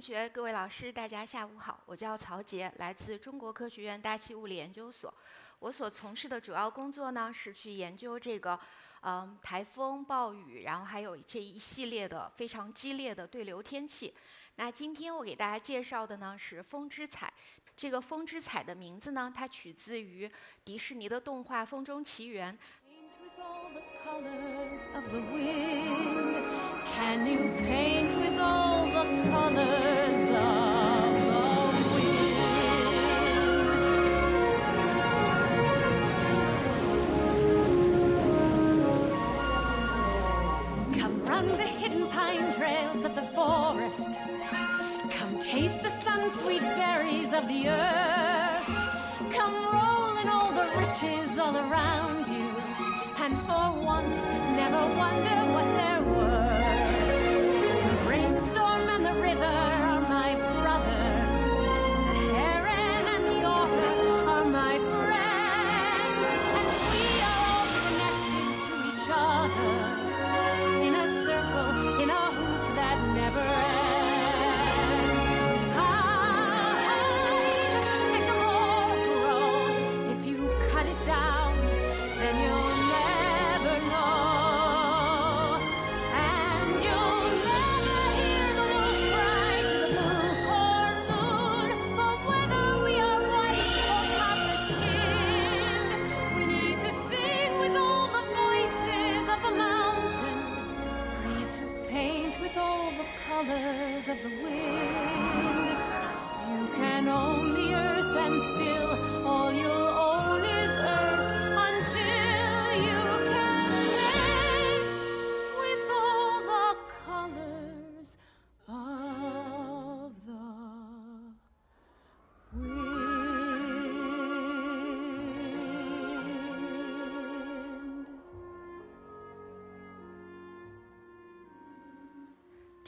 同学、各位老师，大家下午好。我叫曹杰，来自中国科学院大气物理研究所。我所从事的主要工作呢，是去研究这个，嗯，台风、暴雨，然后还有这一系列的非常激烈的对流天气。那今天我给大家介绍的呢是风之彩。这个风之彩的名字呢，它取自于迪士尼的动画《风中奇缘》。Can you paint with all the colors of the earth. Come roll in all the riches all around you. And for once, never wonder what there of the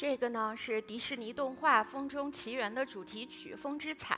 这个呢是迪士尼动画《风中奇缘》的主题曲《风之彩》，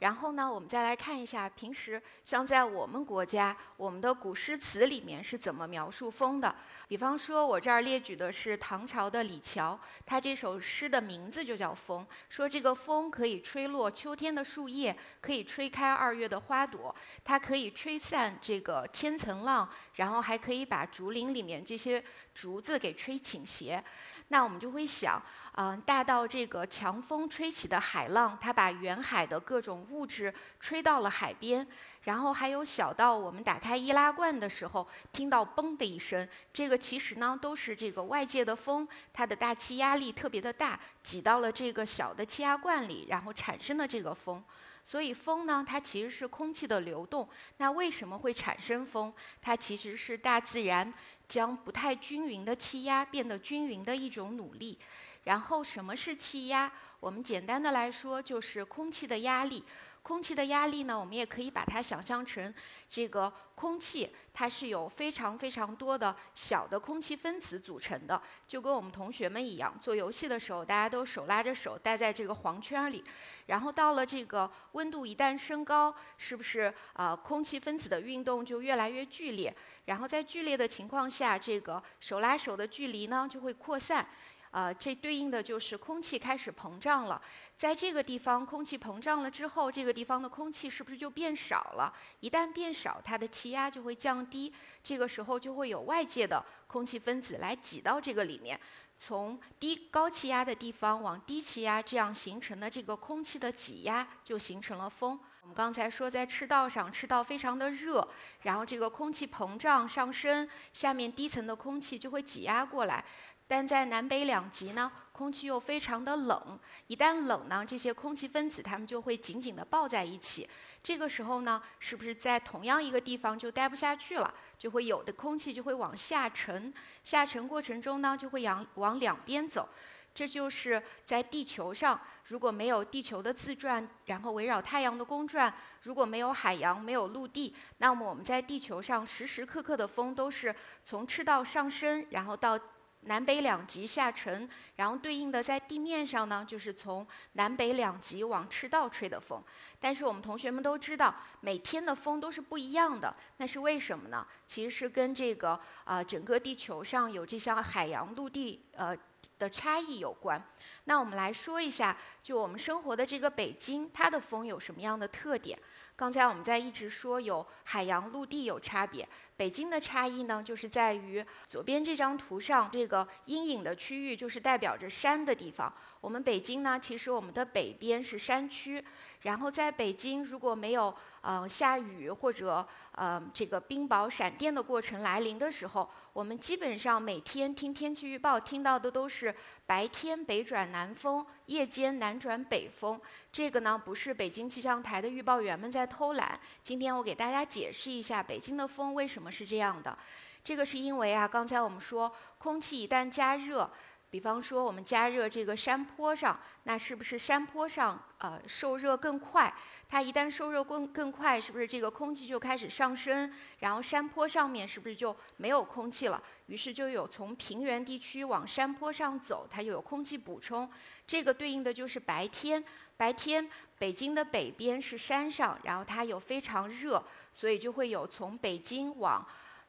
然后呢，我们再来看一下平时像在我们国家，我们的古诗词里面是怎么描述风的。比方说，我这儿列举的是唐朝的李峤，他这首诗的名字就叫《风》，说这个风可以吹落秋天的树叶，可以吹开二月的花朵，它可以吹散这个千层浪，然后还可以把竹林里面这些竹子给吹倾斜。那我们就会想，嗯，大到这个强风吹起的海浪，它把远海的各种物质吹到了海边；然后还有小到我们打开易拉罐的时候听到“嘣”的一声，这个其实呢都是这个外界的风，它的大气压力特别的大，挤到了这个小的气压罐里，然后产生的这个风。所以风呢，它其实是空气的流动。那为什么会产生风？它其实是大自然将不太均匀的气压变得均匀的一种努力。然后什么是气压？我们简单的来说，就是空气的压力。空气的压力呢，我们也可以把它想象成这个空气，它是有非常非常多的小的空气分子组成的，就跟我们同学们一样，做游戏的时候，大家都手拉着手待在这个黄圈里，然后到了这个温度一旦升高，是不是啊？空气分子的运动就越来越剧烈，然后在剧烈的情况下，这个手拉手的距离呢就会扩散。啊，这对应的就是空气开始膨胀了。在这个地方，空气膨胀了之后，这个地方的空气是不是就变少了？一旦变少，它的气压就会降低。这个时候就会有外界的空气分子来挤到这个里面，从低高气压的地方往低气压，这样形成的这个空气的挤压就形成了风。我们刚才说，在赤道上，赤道非常的热，然后这个空气膨胀上升，下面低层的空气就会挤压过来。但在南北两极呢，空气又非常的冷。一旦冷呢，这些空气分子它们就会紧紧地抱在一起。这个时候呢，是不是在同样一个地方就待不下去了？就会有的空气就会往下沉。下沉过程中呢，就会往往两边走。这就是在地球上，如果没有地球的自转，然后围绕太阳的公转，如果没有海洋，没有陆地，那么我们在地球上时时刻刻的风都是从赤道上升，然后到。南北两极下沉，然后对应的在地面上呢，就是从南北两极往赤道吹的风。但是我们同学们都知道，每天的风都是不一样的，那是为什么呢？其实是跟这个啊整个地球上有这项海洋陆地呃的差异有关。那我们来说一下，就我们生活的这个北京，它的风有什么样的特点？刚才我们在一直说有海洋陆地有差别，北京的差异呢，就是在于左边这张图上这个阴影的区域，就是代表着山的地方。我们北京呢，其实我们的北边是山区，然后在北京如果没有呃下雨或者呃这个冰雹、闪电的过程来临的时候，我们基本上每天听天气预报听到的都是白天北转南风，夜间南转北风。这个呢不是北京气象台的预报员们在偷懒，今天我给大家解释一下北京的风为什么是这样的。这个是因为啊，刚才我们说空气一旦加热。比方说，我们加热这个山坡上，那是不是山坡上呃受热更快？它一旦受热更更快，是不是这个空气就开始上升？然后山坡上面是不是就没有空气了？于是就有从平原地区往山坡上走，它就有空气补充。这个对应的就是白天，白天北京的北边是山上，然后它有非常热，所以就会有从北京往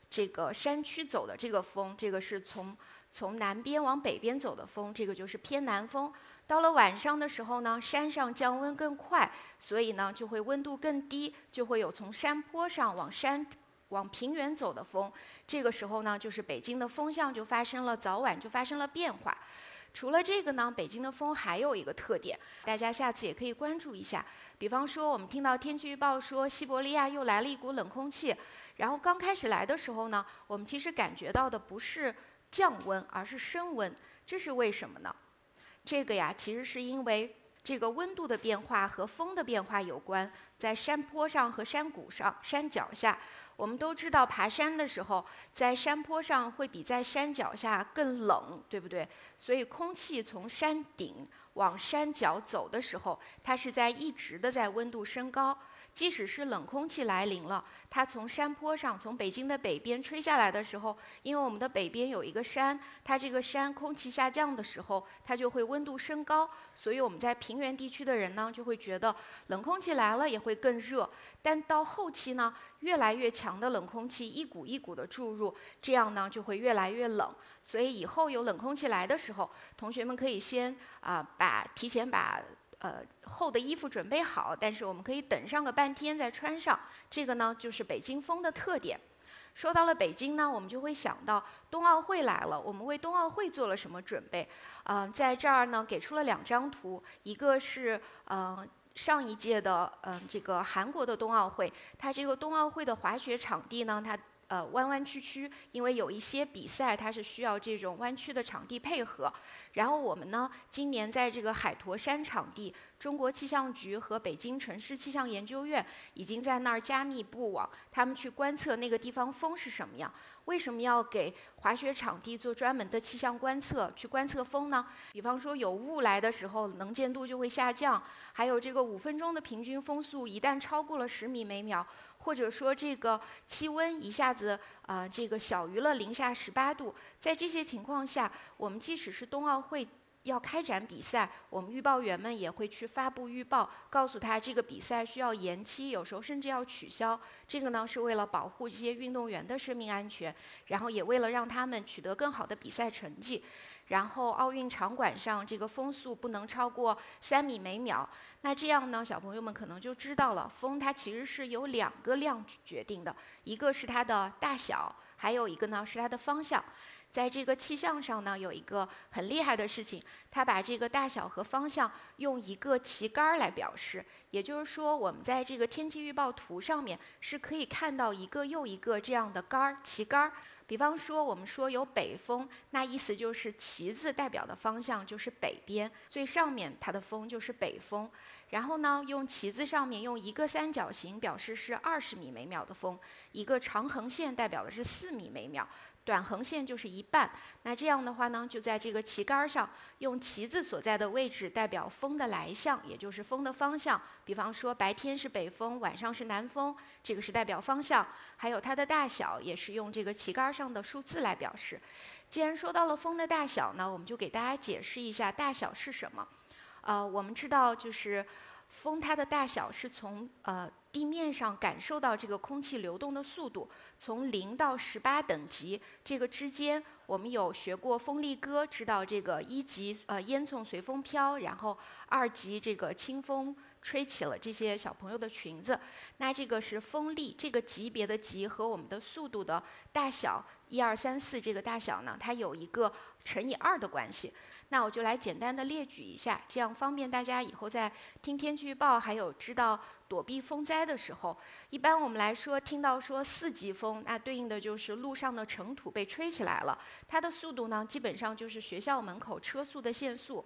这个山区走的这个风，这个是从。从南边往北边走的风，这个就是偏南风。到了晚上的时候呢，山上降温更快，所以呢就会温度更低，就会有从山坡上往山往平原走的风。这个时候呢，就是北京的风向就发生了早晚就发生了变化。除了这个呢，北京的风还有一个特点，大家下次也可以关注一下。比方说，我们听到天气预报说西伯利亚又来了一股冷空气，然后刚开始来的时候呢，我们其实感觉到的不是。降温，而是升温，这是为什么呢？这个呀，其实是因为这个温度的变化和风的变化有关。在山坡上和山谷上、山脚下，我们都知道，爬山的时候，在山坡上会比在山脚下更冷，对不对？所以，空气从山顶往山脚走的时候，它是在一直的在温度升高。即使是冷空气来临了，它从山坡上从北京的北边吹下来的时候，因为我们的北边有一个山，它这个山空气下降的时候，它就会温度升高，所以我们在平原地区的人呢，就会觉得冷空气来了也会更热。但到后期呢，越来越强的冷空气一股一股的注入，这样呢就会越来越冷。所以以后有冷空气来的时候，同学们可以先啊把提前把。呃，厚的衣服准备好，但是我们可以等上个半天再穿上。这个呢，就是北京风的特点。说到了北京呢，我们就会想到冬奥会来了，我们为冬奥会做了什么准备？嗯，在这儿呢，给出了两张图，一个是嗯上一届的嗯这个韩国的冬奥会，它这个冬奥会的滑雪场地呢，它。呃，弯弯曲曲，因为有一些比赛它是需要这种弯曲的场地配合。然后我们呢，今年在这个海坨山场地，中国气象局和北京城市气象研究院已经在那儿加密布网，他们去观测那个地方风是什么样。为什么要给滑雪场地做专门的气象观测，去观测风呢？比方说有雾来的时候，能见度就会下降；还有这个五分钟的平均风速一旦超过了十米每秒。或者说这个气温一下子啊，这个小于了零下十八度，在这些情况下，我们即使是冬奥会要开展比赛，我们预报员们也会去发布预报，告诉他这个比赛需要延期，有时候甚至要取消。这个呢是为了保护这些运动员的生命安全，然后也为了让他们取得更好的比赛成绩。然后奥运场馆上这个风速不能超过三米每秒。那这样呢，小朋友们可能就知道了，风它其实是由两个量决定的，一个是它的大小，还有一个呢是它的方向。在这个气象上呢，有一个很厉害的事情，它把这个大小和方向用一个旗杆儿来表示。也就是说，我们在这个天气预报图上面是可以看到一个又一个这样的杆儿，旗杆儿。比方说，我们说有北风，那意思就是旗子代表的方向就是北边，最上面它的风就是北风。然后呢，用旗子上面用一个三角形表示是二十米每秒的风，一个长横线代表的是四米每秒。短横线就是一半，那这样的话呢，就在这个旗杆上用旗子所在的位置代表风的来向，也就是风的方向。比方说白天是北风，晚上是南风，这个是代表方向。还有它的大小也是用这个旗杆上的数字来表示。既然说到了风的大小呢，我们就给大家解释一下大小是什么。呃，我们知道就是风它的大小是从呃。地面上感受到这个空气流动的速度，从零到十八等级这个之间，我们有学过风力歌，知道这个一级呃烟囱随风飘，然后二级这个清风吹起了这些小朋友的裙子。那这个是风力这个级别的级和我们的速度的大小一二三四这个大小呢，它有一个乘以二的关系。那我就来简单的列举一下，这样方便大家以后在听天气预报，还有知道躲避风灾的时候，一般我们来说听到说四级风，那对应的就是路上的尘土被吹起来了，它的速度呢基本上就是学校门口车速的限速。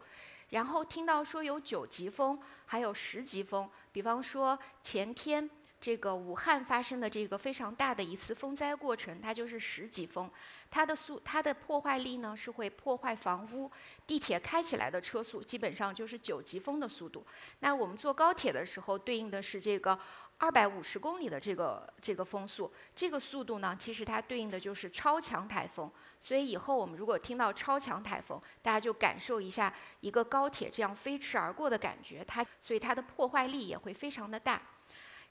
然后听到说有九级风，还有十级风，比方说前天。这个武汉发生的这个非常大的一次风灾过程，它就是十级风，它的速它的破坏力呢是会破坏房屋，地铁开起来的车速基本上就是九级风的速度。那我们坐高铁的时候对应的是这个二百五十公里的这个这个风速，这个速度呢其实它对应的就是超强台风。所以以后我们如果听到超强台风，大家就感受一下一个高铁这样飞驰而过的感觉，它所以它的破坏力也会非常的大。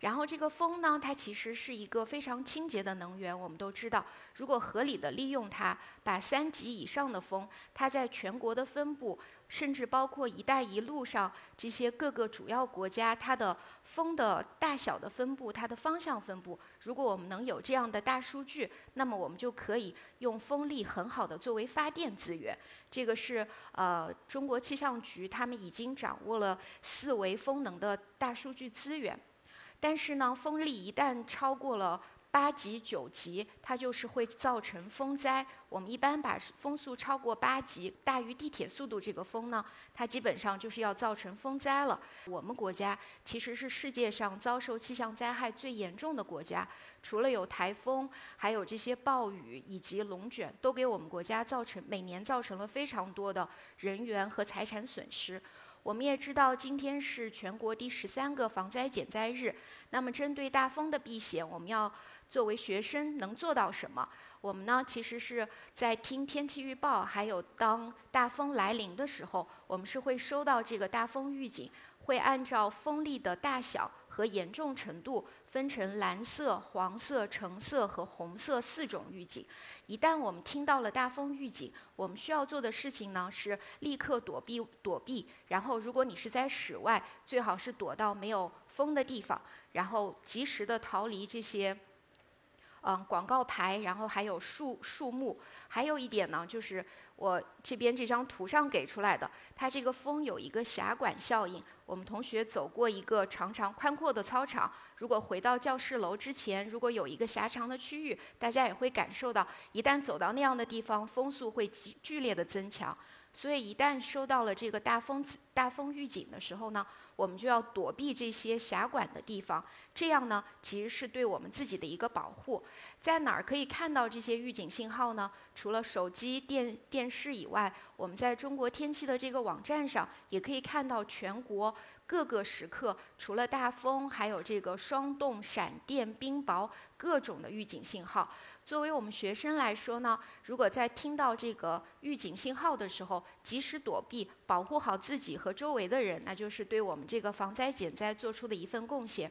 然后这个风呢，它其实是一个非常清洁的能源。我们都知道，如果合理的利用它，把三级以上的风，它在全国的分布，甚至包括“一带一路”上这些各个主要国家，它的风的大小的分布，它的方向分布，如果我们能有这样的大数据，那么我们就可以用风力很好的作为发电资源。这个是呃中国气象局他们已经掌握了四维风能的大数据资源。但是呢，风力一旦超过了八级、九级，它就是会造成风灾。我们一般把风速超过八级，大于地铁速度这个风呢，它基本上就是要造成风灾了。我们国家其实是世界上遭受气象灾害最严重的国家，除了有台风，还有这些暴雨以及龙卷，都给我们国家造成每年造成了非常多的人员和财产损失。我们也知道，今天是全国第十三个防灾减灾日。那么，针对大风的避险，我们要作为学生能做到什么？我们呢，其实是在听天气预报，还有当大风来临的时候，我们是会收到这个大风预警，会按照风力的大小。和严重程度分成蓝色、黄色、橙色和红色四种预警。一旦我们听到了大风预警，我们需要做的事情呢是立刻躲避躲避。然后，如果你是在室外，最好是躲到没有风的地方，然后及时的逃离这些。嗯，广告牌，然后还有树树木，还有一点呢，就是我这边这张图上给出来的，它这个风有一个狭管效应。我们同学走过一个长长宽阔的操场，如果回到教室楼之前，如果有一个狭长的区域，大家也会感受到，一旦走到那样的地方，风速会剧剧烈的增强。所以一旦收到了这个大风大风预警的时候呢，我们就要躲避这些狭管的地方。这样呢，其实是对我们自己的一个保护。在哪儿可以看到这些预警信号呢？除了手机、电电视以外，我们在中国天气的这个网站上也可以看到全国各个时刻，除了大风，还有这个霜冻、闪电、冰雹各种的预警信号。作为我们学生来说呢，如果在听到这个预警信号的时候，及时躲避，保护好自己和周围的人，那就是对我们这个防灾减灾做出的一份贡献。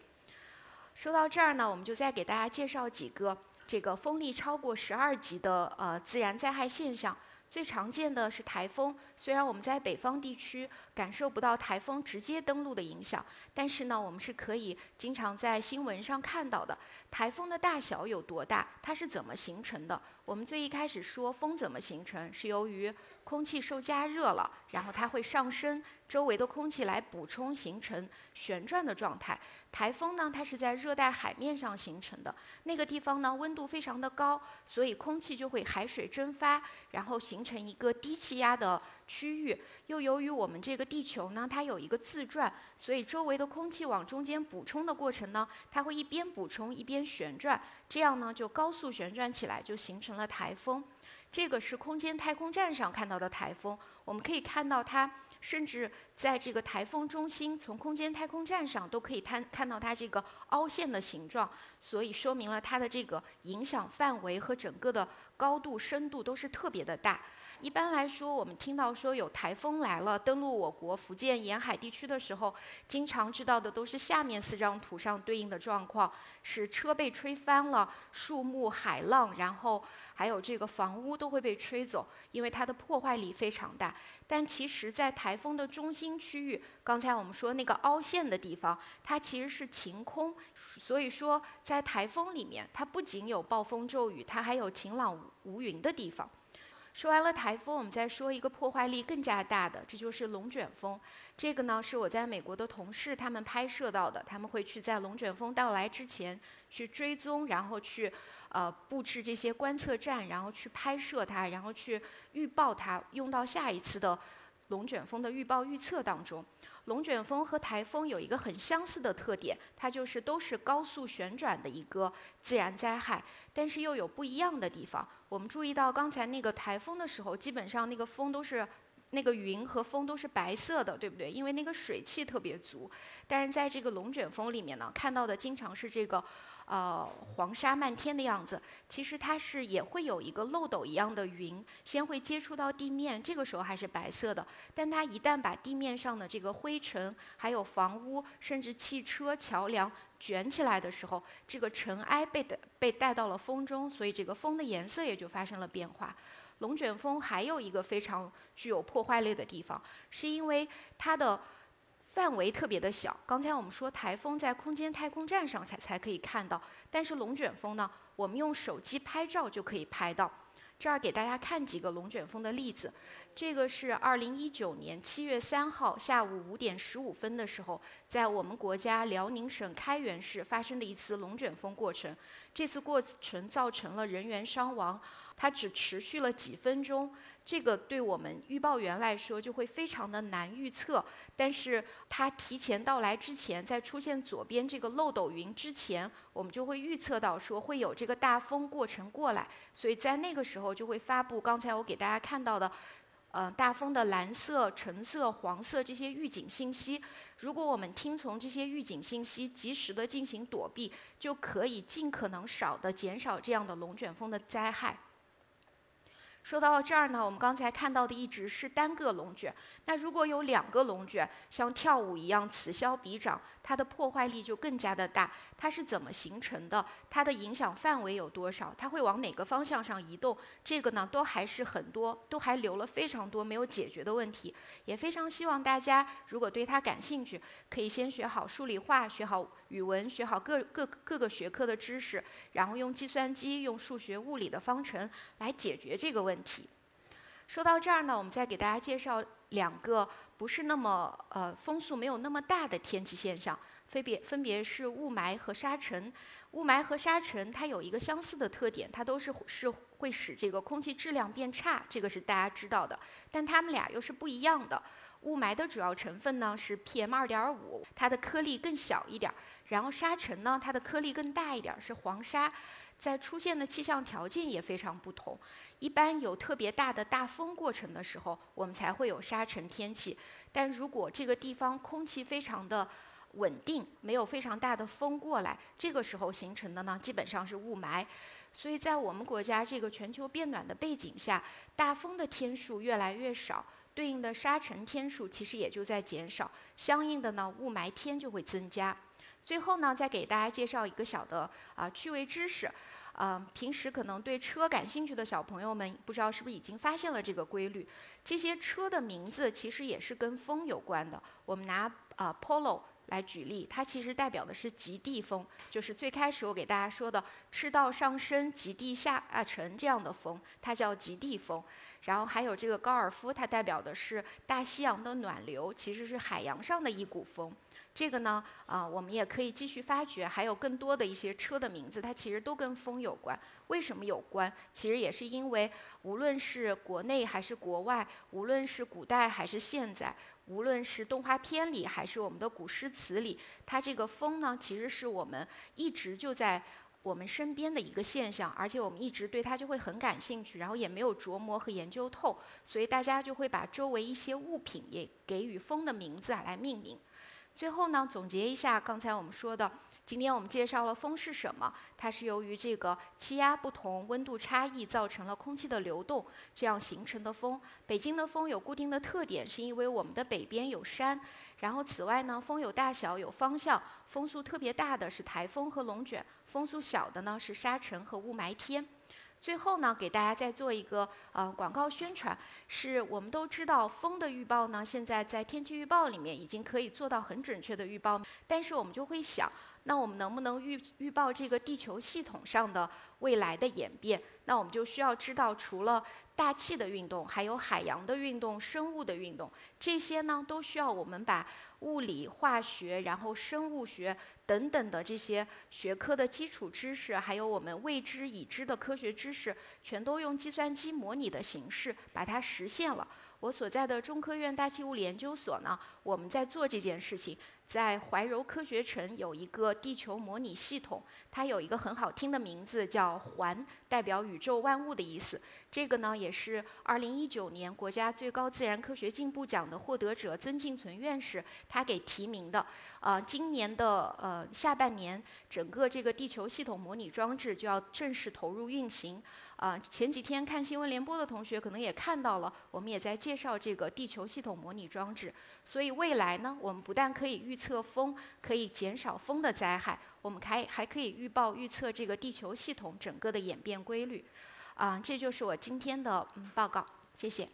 说到这儿呢，我们就再给大家介绍几个这个风力超过十二级的呃自然灾害现象。最常见的是台风，虽然我们在北方地区感受不到台风直接登陆的影响，但是呢，我们是可以经常在新闻上看到的。台风的大小有多大？它是怎么形成的？我们最一开始说风怎么形成，是由于空气受加热了，然后它会上升，周围的空气来补充，形成旋转的状态。台风呢，它是在热带海面上形成的，那个地方呢温度非常的高，所以空气就会海水蒸发，然后形成一个低气压的区域，又由于我们这个地球呢，它有一个自转，所以周围的空气往中间补充的过程呢，它会一边补充一边旋转，这样呢就高速旋转起来，就形成了台风。这个是空间太空站上看到的台风，我们可以看到它。甚至在这个台风中心，从空间太空站上都可以看看到它这个凹陷的形状，所以说明了它的这个影响范围和整个的高度、深度都是特别的大。一般来说，我们听到说有台风来了，登陆我国福建沿海地区的时候，经常知道的都是下面四张图上对应的状况：是车被吹翻了，树木、海浪，然后还有这个房屋都会被吹走，因为它的破坏力非常大。但其实，在台风的中心区域，刚才我们说那个凹陷的地方，它其实是晴空。所以说，在台风里面，它不仅有暴风骤雨，它还有晴朗无云的地方。说完了台风，我们再说一个破坏力更加大的，这就是龙卷风。这个呢是我在美国的同事他们拍摄到的，他们会去在龙卷风到来之前去追踪，然后去呃布置这些观测站，然后去拍摄它，然后去预报它，用到下一次的龙卷风的预报预测当中。龙卷风和台风有一个很相似的特点，它就是都是高速旋转的一个自然灾害，但是又有不一样的地方。我们注意到刚才那个台风的时候，基本上那个风都是。那个云和风都是白色的，对不对？因为那个水汽特别足。但是在这个龙卷风里面呢，看到的经常是这个，呃，黄沙漫天的样子。其实它是也会有一个漏斗一样的云，先会接触到地面，这个时候还是白色的。但它一旦把地面上的这个灰尘、还有房屋，甚至汽车、桥梁卷起来的时候，这个尘埃被带被带到了风中，所以这个风的颜色也就发生了变化。龙卷风还有一个非常具有破坏力的地方，是因为它的范围特别的小。刚才我们说台风在空间太空站上才才可以看到，但是龙卷风呢，我们用手机拍照就可以拍到。这儿给大家看几个龙卷风的例子。这个是二零一九年七月三号下午五点十五分的时候，在我们国家辽宁省开原市发生的一次龙卷风过程。这次过程造成了人员伤亡，它只持续了几分钟。这个对我们预报员来说就会非常的难预测。但是它提前到来之前，在出现左边这个漏斗云之前，我们就会预测到说会有这个大风过程过来，所以在那个时候就会发布刚才我给大家看到的。呃，大风的蓝色、橙色、黄色这些预警信息，如果我们听从这些预警信息，及时的进行躲避，就可以尽可能少的减少这样的龙卷风的灾害。说到这儿呢，我们刚才看到的一直是单个龙卷。那如果有两个龙卷，像跳舞一样此消彼长，它的破坏力就更加的大。它是怎么形成的？它的影响范围有多少？它会往哪个方向上移动？这个呢，都还是很多，都还留了非常多没有解决的问题。也非常希望大家，如果对它感兴趣，可以先学好数理化，学好语文，学好各各各个学科的知识，然后用计算机、用数学、物理的方程来解决这个问题。问题说到这儿呢，我们再给大家介绍两个不是那么呃风速没有那么大的天气现象，分别分别是雾霾和沙尘。雾霾和沙尘它有一个相似的特点，它都是是会使这个空气质量变差，这个是大家知道的。但它们俩又是不一样的。雾霾的主要成分呢是 PM 二点五，它的颗粒更小一点儿；然后沙尘呢，它的颗粒更大一点儿，是黄沙。在出现的气象条件也非常不同，一般有特别大的大风过程的时候，我们才会有沙尘天气。但如果这个地方空气非常的稳定，没有非常大的风过来，这个时候形成的呢，基本上是雾霾。所以在我们国家这个全球变暖的背景下，大风的天数越来越少，对应的沙尘天数其实也就在减少，相应的呢，雾霾天就会增加。最后呢，再给大家介绍一个小的啊趣味知识，嗯，平时可能对车感兴趣的小朋友们，不知道是不是已经发现了这个规律？这些车的名字其实也是跟风有关的。我们拿啊 Polo 来举例，它其实代表的是极地风，就是最开始我给大家说的赤道上升、极地下沉这样的风，它叫极地风。然后还有这个高尔夫，它代表的是大西洋的暖流，其实是海洋上的一股风。这个呢，啊，我们也可以继续发掘，还有更多的一些车的名字，它其实都跟风有关。为什么有关？其实也是因为，无论是国内还是国外，无论是古代还是现在，无论是动画片里还是我们的古诗词里，它这个风呢，其实是我们一直就在我们身边的一个现象，而且我们一直对它就会很感兴趣，然后也没有琢磨和研究透，所以大家就会把周围一些物品也给予风的名字来命名。最后呢，总结一下刚才我们说的，今天我们介绍了风是什么，它是由于这个气压不同、温度差异造成了空气的流动，这样形成的风。北京的风有固定的特点，是因为我们的北边有山。然后此外呢，风有大小、有方向，风速特别大的是台风和龙卷，风速小的呢是沙尘和雾霾天。最后呢，给大家再做一个呃广告宣传，是我们都知道风的预报呢，现在在天气预报里面已经可以做到很准确的预报，但是我们就会想，那我们能不能预预报这个地球系统上的未来的演变？那我们就需要知道，除了大气的运动，还有海洋的运动、生物的运动，这些呢都需要我们把物理、化学，然后生物学。等等的这些学科的基础知识，还有我们未知已知的科学知识，全都用计算机模拟的形式把它实现了。我所在的中科院大气物理研究所呢，我们在做这件事情。在怀柔科学城有一个地球模拟系统，它有一个很好听的名字叫“环”，代表宇宙万物的意思。这个呢，也是2019年国家最高自然科学进步奖的获得者曾庆存院士他给提名的。呃，今年的呃下半年，整个这个地球系统模拟装置就要正式投入运行。啊，前几天看新闻联播的同学可能也看到了，我们也在介绍这个地球系统模拟装置。所以未来呢，我们不但可以预测风，可以减少风的灾害，我们还还可以预报预测这个地球系统整个的演变规律。啊，这就是我今天的嗯报告，谢谢。